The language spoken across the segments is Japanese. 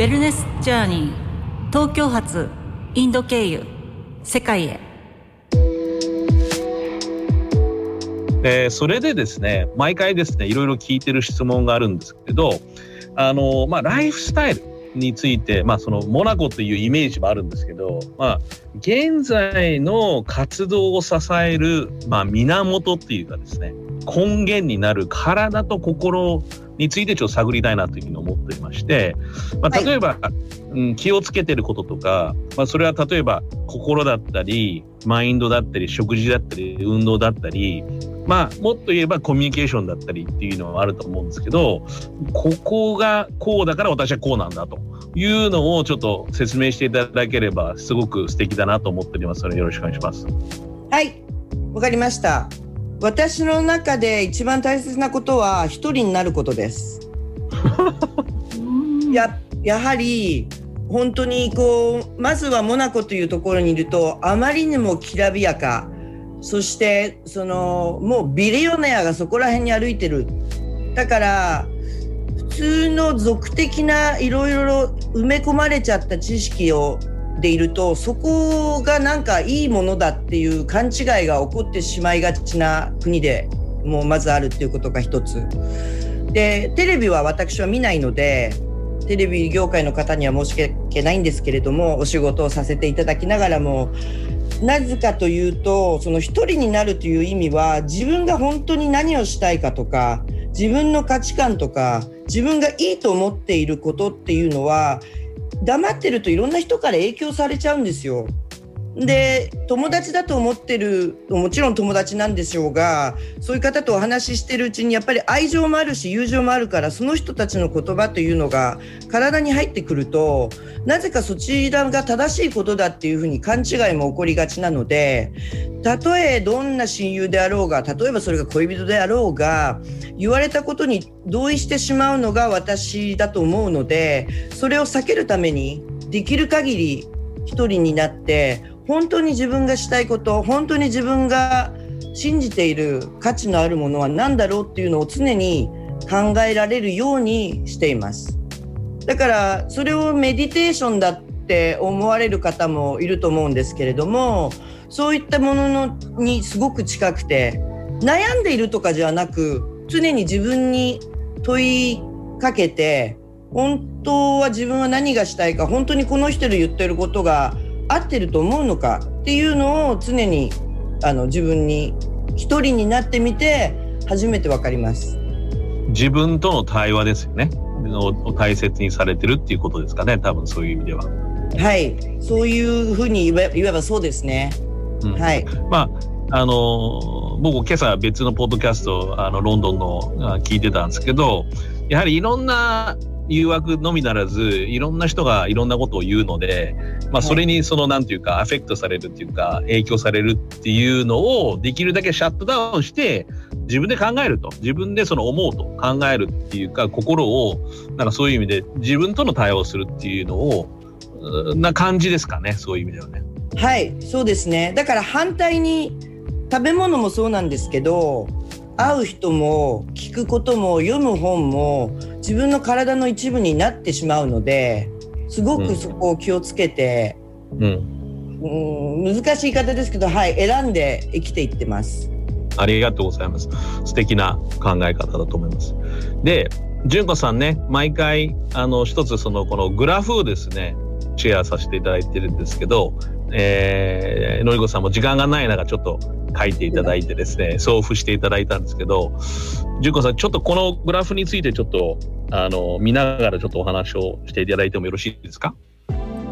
ウェルネスジャーニー東京発インド経由世界へ。えー、それでですね毎回ですねいろいろ聞いてる質問があるんですけどあのまあライフスタイルについて、まあ、そのモナコというイメージもあるんですけど、まあ、現在の活動を支える、まあ、源っていうかですね根源になる体と心についてちょっと探りたいなというふうに思っていまして、まあ、例えば、はい、うん、気をつけてることとか、まあ、それは例えば心だったりマインドだったり食事だったり運動だったりまあもっと言えばコミュニケーションだったりっていうのはあると思うんですけどここがこうだから私はこうなんだというのをちょっと説明していただければすごく素敵だなと思っております。のでよろしくお願いします。はい。わかりました私の中で一番大切なことは一人になることです。ややはり本当にこうまずはモナコというところにいるとあまりにもきらびやか。そしてそのもうビリオネアがそこら辺に歩いてる。だから普通の俗的ないろいろ埋め込まれちゃった知識をでいるとそこがなんかいいものだっていう勘違いが起こってしまいがちな国でもうまずあるっていうことが一つ。でテレビは私は見ないのでテレビ業界の方には申し訳ないんですけれどもお仕事をさせていただきながらもなぜかというとその一人になるという意味は自分が本当に何をしたいかとか自分の価値観とか自分がいいと思っていることっていうのは黙ってるといろんな人から影響されちゃうんですよ。で友達だと思ってるもちろん友達なんでしょうがそういう方とお話ししてるうちにやっぱり愛情もあるし友情もあるからその人たちの言葉というのが体に入ってくるとなぜかそちらが正しいことだっていうふうに勘違いも起こりがちなのでたとえどんな親友であろうが例えばそれが恋人であろうが言われたことに同意してしまうのが私だと思うのでそれを避けるためにできる限り一人になって本当に自分がしたいこと本当に自分が信じている価値のあるものは何だろうっていうのを常に考えられるようにしています。だからそれをメディテーションだって思われる方もいると思うんですけれどもそういったもののにすごく近くて悩んでいるとかじゃなく常に自分に問いかけて本当は自分は何がしたいか本当にこの人の言ってることが合ってると思うのかっていうのを常にあの自分に一人になってみて初めてわかります。自分との対話ですよね。を大切にされてるっていうことですかね。多分そういう意味では。はい、そういうふうに言えばそうですね。うん、はい。まああの僕今朝別のポッドキャストあのロンドンの聞いてたんですけど、やはりいろんな誘惑のみならずいろんな人がいろんなことを言うので、まあ、それにその何て言うかアフェクトされるっていうか影響されるっていうのをできるだけシャットダウンして自分で考えると。自分でその思うと。考えるっていうか心をなんかそういう意味で自分との対応するっていうのをな感じですかね。そういう意味ではね。はい。そうですね。だから反対に食べ物もそうなんですけど会う人も聞くことも読む本も自分の体の一部になってしまうのですごくそこを気をつけて、うん、うん難しい言い方ですけど、はい、選んで生きていってます。ありがとうございます。素敵な考え方だと思います。で、純子さんね、毎回、あの、一つその、このグラフをですね、シェアさせていただいてるんですけど、えー、のりこさんも時間がない中ちょっと書いていただいてですね送付していただいたんですけど純子さんちょっとこのグラフについてちょっとあの見ながらちょっとお話をしていただいてもよろしいですか？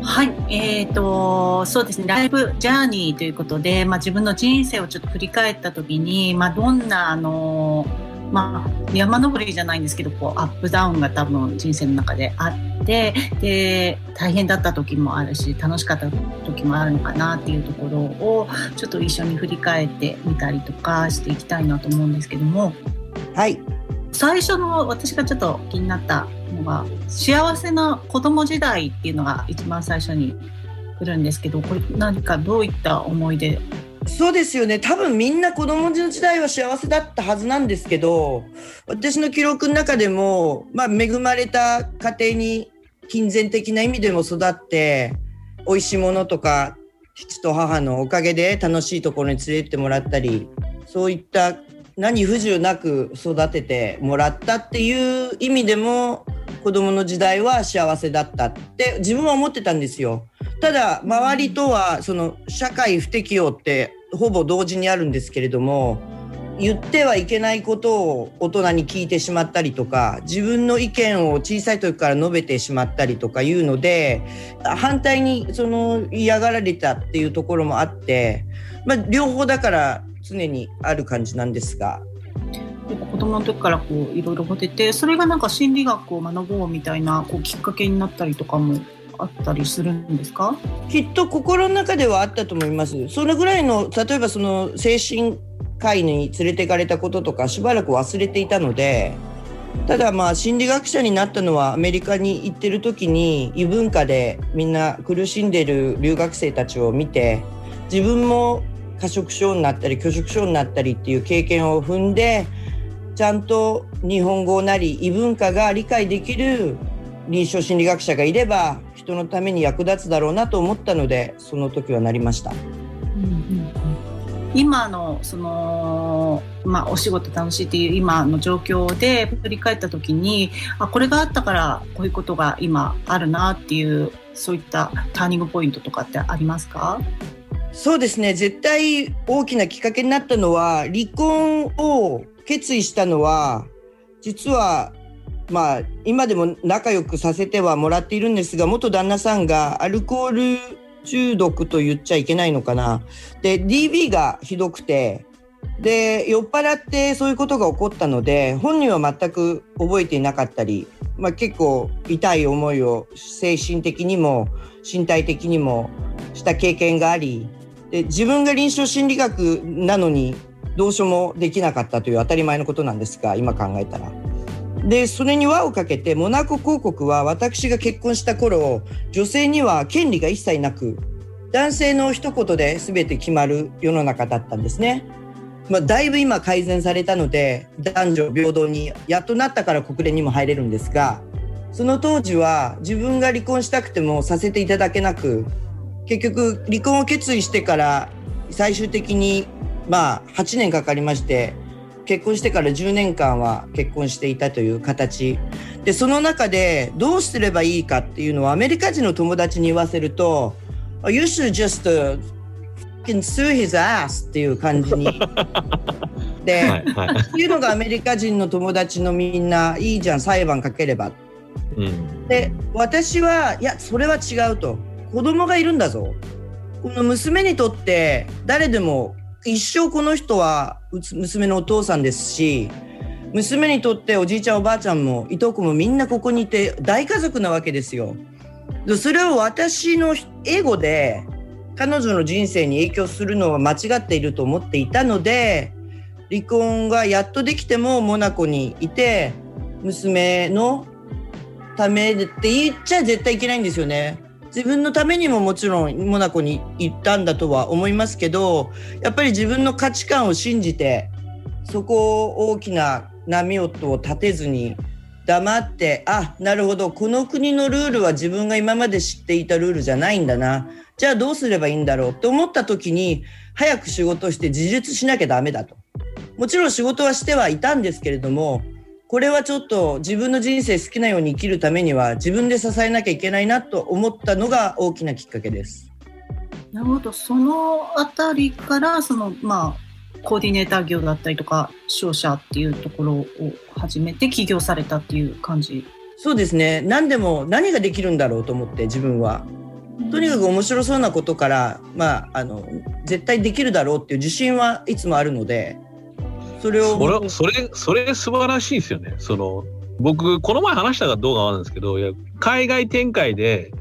はい、えーと、そうですねライブジャーニーということで、まあ、自分の人生をちょっと振り返った時に、まあ、どんなあのまあ、山登りじゃないんですけどこうアップダウンが多分人生の中であってで大変だった時もあるし楽しかった時もあるのかなっていうところをちょっと一緒に振り返ってみたりとかしていきたいなと思うんですけども。はい。最初の私がちょっと気になったのが幸せな子供時代っていうのが一番最初に来るんですけどこれ何かどういった思い出？そうですよね。多分みんな子供の時代は幸せだったはずなんですけど私の記録の中でも、まあ、恵まれた家庭に金銭的な意味でも育って美味しいものとか父と母のおかげで楽しいところに連れてってもらったりそういった何不自由なく育ててもらったっていう意味でも子供の時代は幸せだったって自分は思ってたんですよ。ただ周りとはその社会不適応ってほぼ同時にあるんですけれども言ってはいけないことを大人に聞いてしまったりとか自分の意見を小さい時から述べてしまったりとかいうので反対にその嫌がられたっていうところもあって、まあ、両方だから常にある感じなんですが。子供の時からこういろいろ持ててそれがなんか心理学を学ぼうみたいなこうきっかけになったりとかもあったりするんですか？きっと心の中ではあったと思いますそれぐらいの例えばその精神科医に連れて行かれたこととかしばらく忘れていたのでただまあ心理学者になったのはアメリカに行ってる時に異文化でみんな苦しんでる留学生たちを見て自分も過食症になったり拒食症になったりっていう経験を踏んでちゃんと日本語なり異文化が理解できる臨床心理学者がいれば人のために役立つだろうなと思ったのでその時はなりました。今のその、まあ、お仕事楽しいっていう今の状況で振り返った時にあこれがあったからこういうことが今あるなっていうそういったターニングポイントとかってありますか？そうですね。絶対大きなきっかけになったのは離婚を決意したのは実はまあ今でも仲良くさせてはもらっているんですが元旦那さんがアルコール中毒と言っちゃいけないのかな。で DB がひどくてで酔っ払ってそういうことが起こったので本人は全く覚えていなかったり、まあ、結構痛い思いを精神的にも身体的にもした経験がありで自分が臨床心理学なのにどうしようもできなかったという当たり前のことなんですが今考えたら。でそれに輪をかけてモナコ公国は私が結婚した頃女性には権利が一切なく男性の一言で全て決まる世の中だったんですね。まあ、だいぶ今改善されたので男女平等にやっとなったから国連にも入れるんですがその当時は自分が離婚したくてもさせていただけなく結局離婚を決意してから最終的にまあ8年かかりまして結婚してから10年間は結婚していたという形。でその中でどうすればいいかっていうのはアメリカ人の友達に言わせると「You should just fucking sue his ass」っていう感じに。で、はいはい、っていうのがアメリカ人の友達のみんないいじゃん裁判かければ。うん、で私はいやそれは違うと。子供がいるんだぞ。この娘にとって誰でも一生この人は娘のお父さんですし娘にとっておじいちゃんおばあちゃんもいとこもみんなここにいて大家族なわけですよ。それを私のエゴで彼女の人生に影響するのは間違っていると思っていたので離婚がやっとできてもモナコにいて娘のためって言っちゃ絶対いけないんですよね。自分のためにももちろんモナコに行ったんだとは思いますけどやっぱり自分の価値観を信じてそこを大きな波音を立てずに黙ってあなるほどこの国のルールは自分が今まで知っていたルールじゃないんだなじゃあどうすればいいんだろうって思った時に早く仕事して自立しなきゃダメだと。もちろん仕事はしてはいたんですけれどもこれはちょっと自分の人生好きなように生きるためには自分で支えなきゃいけないなと思ったのが大きなきっかけです。なるほどそのあたりからそのまあコーディネーター業だったりとか商社っていうところを始めて起業されたっていう感じそうですね何でも何ができるんだろうと思って自分は。とにかく面白そうなことから、まあ、あの絶対できるだろうっていう自信はいつもあるのでそれを。それそれそれ素晴らしいですよね。その僕この前話したかどうかわかんないんですけどいや海外展開で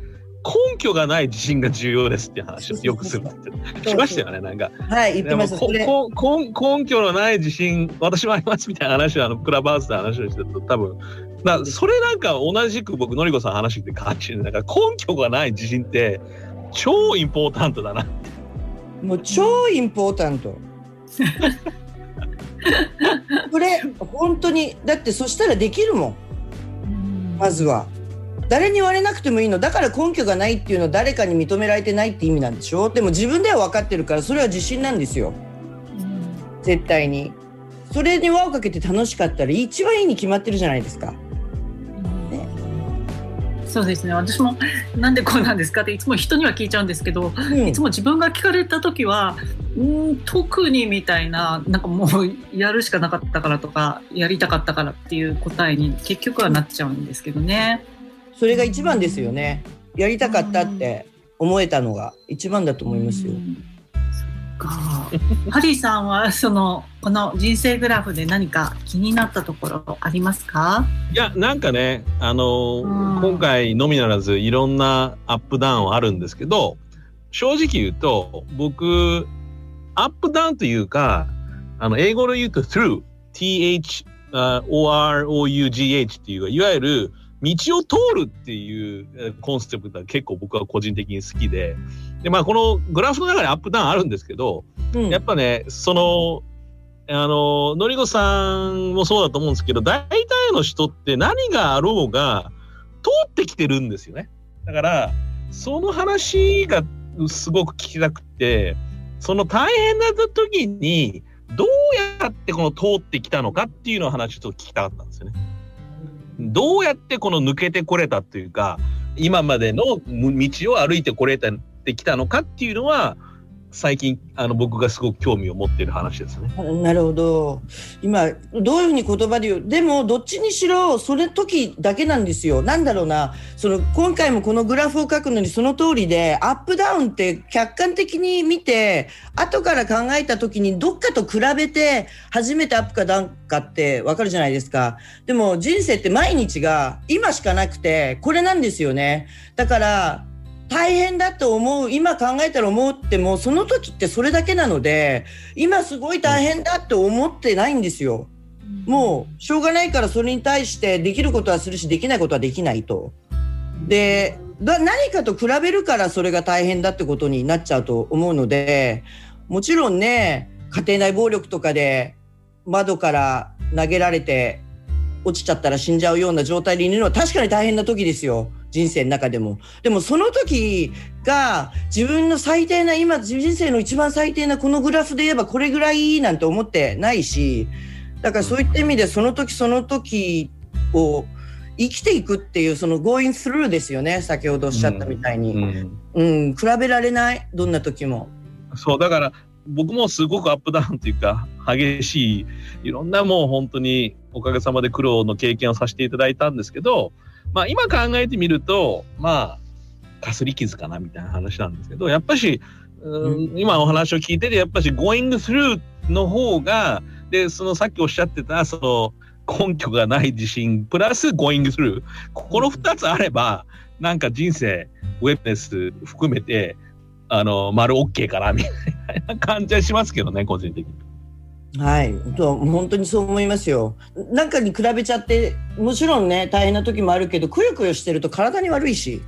根拠がない自信が重要ですって話を よくするって。しましたよねなんか。はい言ってました。根拠のない自信私もありますみたいな話をあのクラブハウスで話をしてると多分なそれなんか同じく僕のりこさん話して感じでなんか根拠がない自信って超インポータントだなもう超インポータント これ本当にだってそしたらできるもん。まずは。誰に言われなくてもいいの。だから根拠がないっていうのは誰かに認められてないって意味なんでしょ。でも自分では分かってるからそれは自信なんですよ。絶対に。それに輪をかけて楽しかったら一番いいに決まってるじゃないですか。そうですね。私もなんでこうなんですかっていつも人には聞いちゃうんですけど、うん、いつも自分が聞かれた時はうん特にみたいななんかもうやるしかなかったからとかやりたかったからっていう答えに結局はなっちゃうんですけどね。それが一番ですよね。やりたかったって思えたのが一番だと思いますよ。か。ハリーさんはそのこの人生グラフで何か気になったところありますか？いやなんかねあの、今回のみならずいろんなアップダウンあるんですけど、正直言うと僕アップダウンというかあの英語で言うと through th、uh, o-r-o-u-g-h っていういわゆる道を通るっていうコンセプトが結構僕は個人的に好きで、で、まあこのグラフの中にアップダウンあるんですけど、うん、やっぱね、その、あの、のりこさんもそうだと思うんですけど、大体の人って何があろうが通ってきてるんですよね。だから、その話がすごく聞きたくて、その大変な時に、どうやってこの通ってきたのかっていうのを話ちょっと聞きたかったんですよね。どうやってこの抜けてこれたというか、今までの道を歩いてこれたってきたのかっていうのは、最近あの僕がすごく興味を持っている話ですね。なるほど今どういうふうに言葉で言う？でもどっちにしろそれ時だけなんですよ。なんだろうなその今回もこのグラフを書くのにその通りでアップダウンって客観的に見て後から考えた時にどっかと比べて初めてアップかダウンかってわかるじゃないですか。でも人生って毎日が今しかなくてこれなんですよね。だから大変だと思う今考えたら思ってもその時ってそれだけなので今すごい大変だって思ってないんですよ。もうしょうがないからそれに対してできることはするしできないことはできないと。で何かと比べるからそれが大変だってことになっちゃうと思うのでもちろんね家庭内暴力とかで窓から投げられて落ちちゃったら死んじゃうような状態でいるのは確かに大変な時ですよ。人生の中でも。でもその時が自分の最低な、今人生の一番最低なこのグラフで言えばこれぐらいなんて思ってないし、だからそういった意味でその時その時を生きていくっていうその going through ですよね。先ほどおっしゃったみたいに。うん、うん、比べられない？どんな時も。そう、だから僕もすごくアップダウンというか激しいいろんなもう本当におかげさまで苦労の経験をさせていただいたんですけどまあ今考えてみると、まあ、かすり傷かなみたいな話なんですけど、やっぱし、うん、今お話を聞いてて、やっぱし going through の方が、で、そのさっきおっしゃってた、その根拠がない自信、プラス going through。この二つあれば、なんか人生、ウェブネス含めて、あの、丸 OK かな、みたいな感じはしますけどね、個人的に。はい、本当にそう思いますよ。なんかに比べちゃって、もちろんね、大変な時もあるけど、くよくよしてると体に悪いし、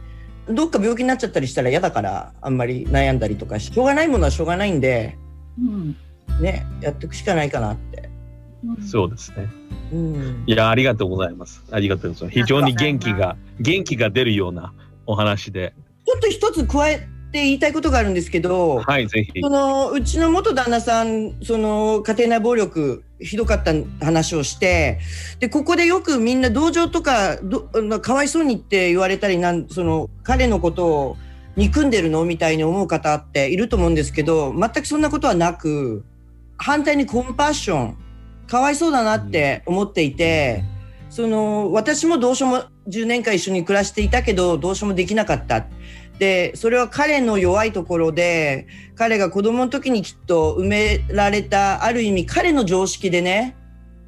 どっか病気になっちゃったりしたら嫌だから、あんまり悩んだりとかし、しょうがないものはしょうがないんで、うん、ね、やっていくしかないかなって。そうですね。うん、いや、ありがとうございます。ありがとうございます。非常に元気が、元気が出るようなお話で。ちょっと一つ加えって言いたいことがあるんですけど、はい、ぜひ。そのうちの元旦那さん、その家庭内暴力ひどかった話をして、でここでよくみんな同情とかどかわいそうにって言われたりなんその彼のことを憎んでるのみたいに思う方っていると思うんですけど、全くそんなことはなく、反対にコンパッション、かわいそうだなって思っていて。その私もどうしようも10年間一緒に暮らしていたけどどうしようもできなかったでそれは彼の弱いところで彼が子供の時にきっと埋められたある意味彼の常識でね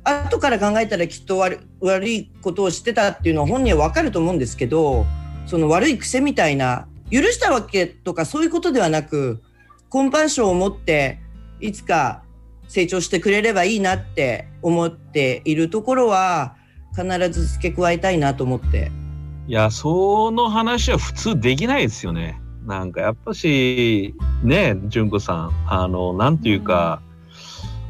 後から考えたらきっと悪いことをしてたっていうのは本人は分かると思うんですけどその悪い癖みたいな許したわけとかそういうことではなくコンパッションを持っていつか成長してくれればいいなって思っているところは必ず付け加えたいなと思って。いや、その話は普通できないですよね。なんかやっぱし、ね、純子さん、あの、なんていうか、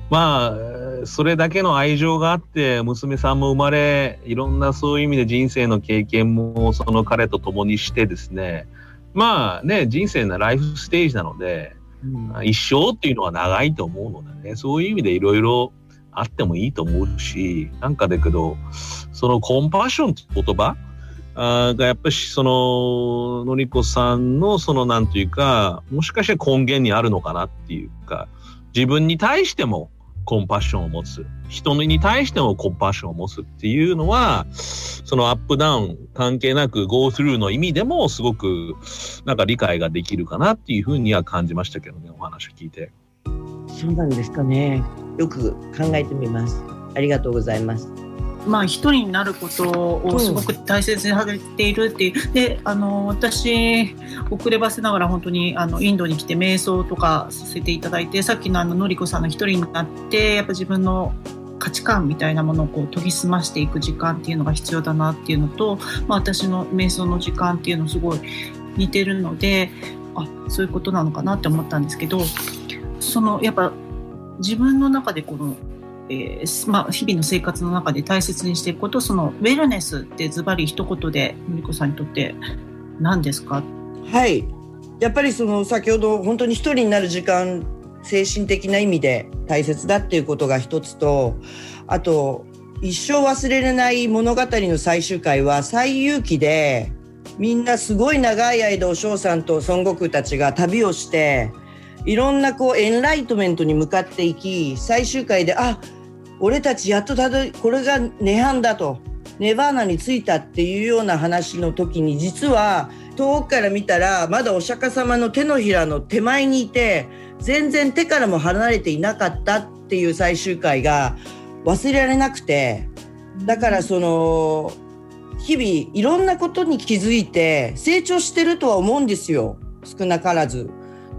まあそれだけの愛情があって娘さんも生まれいろんなそういう意味で人生の経験もその彼と共にしてですね。まあね人生のライフステージなので、うん、一生っていうのは長いと思うのでね。そういう意味でいろいろあってもいいと思うしなんかだけどそのコンパッションって言葉あがやっぱりそののりこさんのそのなんというかもしかしたら根源にあるのかなっていうか自分に対してもコンパッションを持つ。人に対してもコンパッションを持つっていうのはそのアップダウン関係なく go through の意味でもすごくなんか理解ができるかなっていうふうには感じましたけどねお話を聞いて。そうなんですかね。よく考えてみます。ありがとうございます。まあ、一人になることをすごく大切にされているっていう、うん、であの私遅ればせながら本当にあのインドに来て瞑想とかさせていただいてさっきのあののりこさんの一人になってやっぱ自分の価値観みたいなものをこう研ぎ澄ましていく時間っていうのが必要だなっていうのと、まあ、私の瞑想の時間っていうのすごい似てるのであそういうことなのかなって思ったんですけどそのやっぱ自分の中でこのえー、まあ、日々の生活の中で大切にしていくことそのウェルネスってズバリ一言でのりこさんにとって何ですか？はい。やっぱりその先ほど本当に一人になる時間精神的な意味で大切だっていうことが一つとあと一生忘れれない物語の最終回は最勇気でみんなすごい長い間お嬢さんと孫悟空たちが旅をしていろんなこうエンライトメントに向かっていき最終回であっ俺たちやっとたどこれが涅槃だと。ネバーナに着いたっていうような話の時に実は遠くから見たらまだお釈迦様の手のひらの手前にいて全然手からも離れていなかったっていう最終回が忘れられなくて。だからその日々いろんなことに気づいて成長してるとは思うんですよ。少なからず。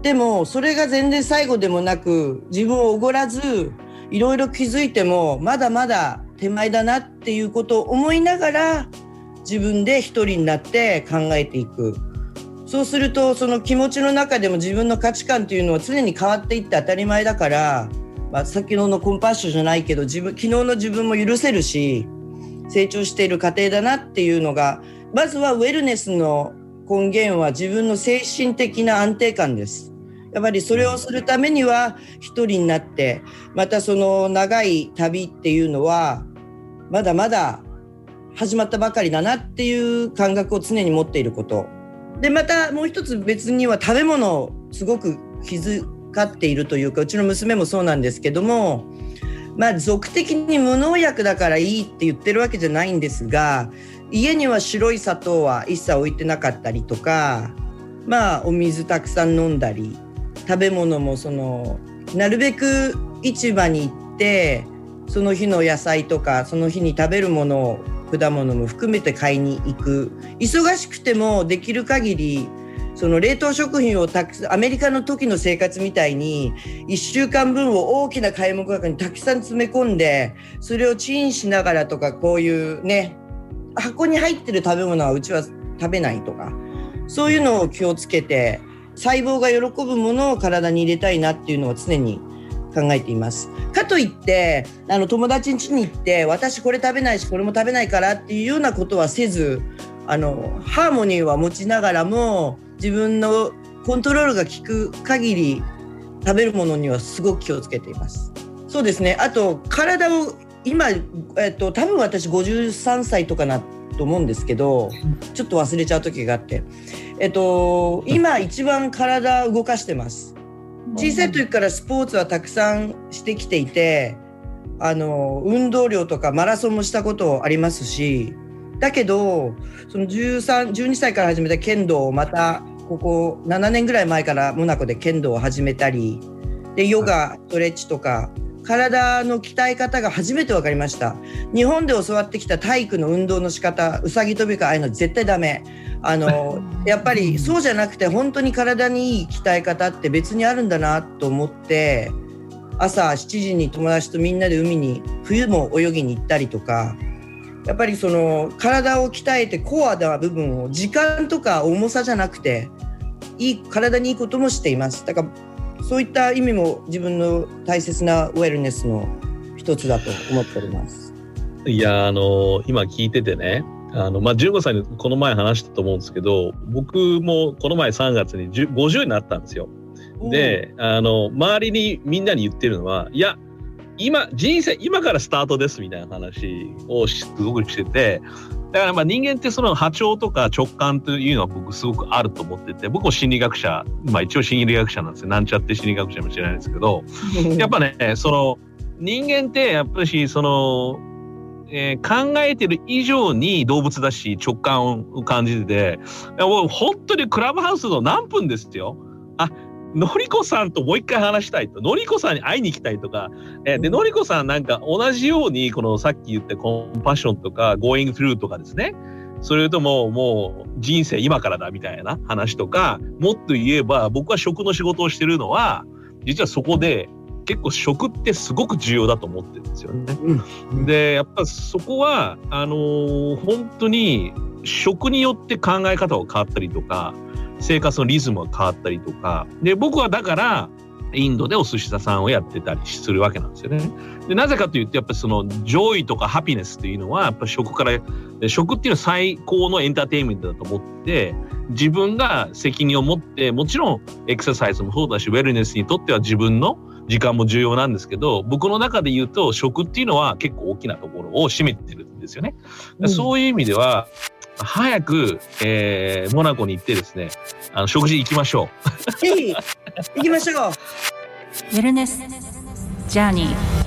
でもそれが全然最後でもなく自分をおごらずいろいろ気づいてもまだまだ手前だなっていうことを思いながら自分で一人になって考えていくそうするとその気持ちの中でも自分の価値観っていうのは常に変わっていって当たり前だから、まあ、先ほどのコンパッションじゃないけど自分昨日の自分も許せるし成長している過程だなっていうのがまずはウェルネスの根源は自分の精神的な安定感です。やっぱりそれをするためには一人になってまたその長い旅っていうのはまだまだ始まったばかりだなっていう感覚を常に持っていること。でまたもう一つ別には食べ物をすごく気遣っているというかうちの娘もそうなんですけどもまあ俗的に無農薬だからいいって言ってるわけじゃないんですが家には白い砂糖は一切置いてなかったりとかまあお水たくさん飲んだり食べ物もそのなるべく市場に行ってその日の野菜とかその日に食べるものを果物も含めて買いに行く。忙しくてもできる限りその冷凍食品をたくさんアメリカの時の生活みたいに1週間分を大きな買い物かにたくさん詰め込んでそれをチンしながらとかこういうね箱に入ってる食べ物はうちは食べないとかそういうのを気をつけて細胞が喜ぶものを体に入れたいなっていうのは常に考えています。かといってあの友達ん家に行って私これ食べないしこれも食べないからっていうようなことはせずあのハーモニーは持ちながらも自分のコントロールが効く限り食べるものにはすごく気をつけています。そうですねあと体を今、えっと、多分私53歳とかなと思うんですけどちょっと忘れちゃう時があって。えっと、今一番体動かしてます。小さい時からスポーツはたくさんしてきていて、あの、運動量とかマラソンもしたことありますし、だけど、その13、12歳から始めた剣道をまた、ここ7年ぐらい前からモナコで剣道を始めたり、で、ヨガ、ストレッチとか、体の鍛え方が初めて分かりました。日本で教わってきた体育の運動の仕方うさぎ跳びかああいうの絶対ダメ。あの やっぱりそうじゃなくて本当に体にいい鍛え方って別にあるんだなと思って朝7時に友達とみんなで海に冬も泳ぎに行ったりとかやっぱりその体を鍛えてコアな部分を時間とか重さじゃなくていい体にいいこともしています。だからそういった意味も自分の大切なウェルネスの一つだと思っております。いやあの今聞いててねあのまあ15歳にこの前話したと思うんですけど僕もこの前3月に50になったんですよ。であの周りにみんなに言ってるのはいや今人生今からスタートですみたいな話をすごくしててだからまあ人間ってその波長とか直感というのは僕すごくあると思ってて僕も心理学者まあ一応心理学者なんですよなんちゃって心理学者もしれないですけどやっぱねその人間ってやっぱりそのえー、考えてる以上に動物だし直感を感じててもう本当にクラブハウスの何分ですよ。あのりこさんともう一回話したいと。のりこさんに会いに行きたいとか。えー、で、のりこさんなんか同じように、このさっき言ったコンパッションとか、going through とかですね。それとももう人生今からだみたいな話とか、もっと言えば僕は食の仕事をしてるのは、実はそこで結構食ってすごく重要だと思ってるんですよね。うん、でやっぱそこはあのー、本当に食によって考え方が変わったりとか生活のリズムが変わったりとかで僕はだからインドでお寿司屋さんをやってたりするわけなんですよね。でなぜかというとやっぱりその joy とか happiness というのはやっぱ食から食っていうのは最高のエンターテインメントだと思って自分が責任を持ってもちろんエクササイズもそうだしウェルネスにとっては自分の時間も重要なんですけど僕の中で言うと食っていうのは結構大きなところを占めてるんですよね。うん、そういう意味では早く、えー、モナコに行ってですねあの食事行きましょう。ぜひ行きましょう。ウェルネスジャーニー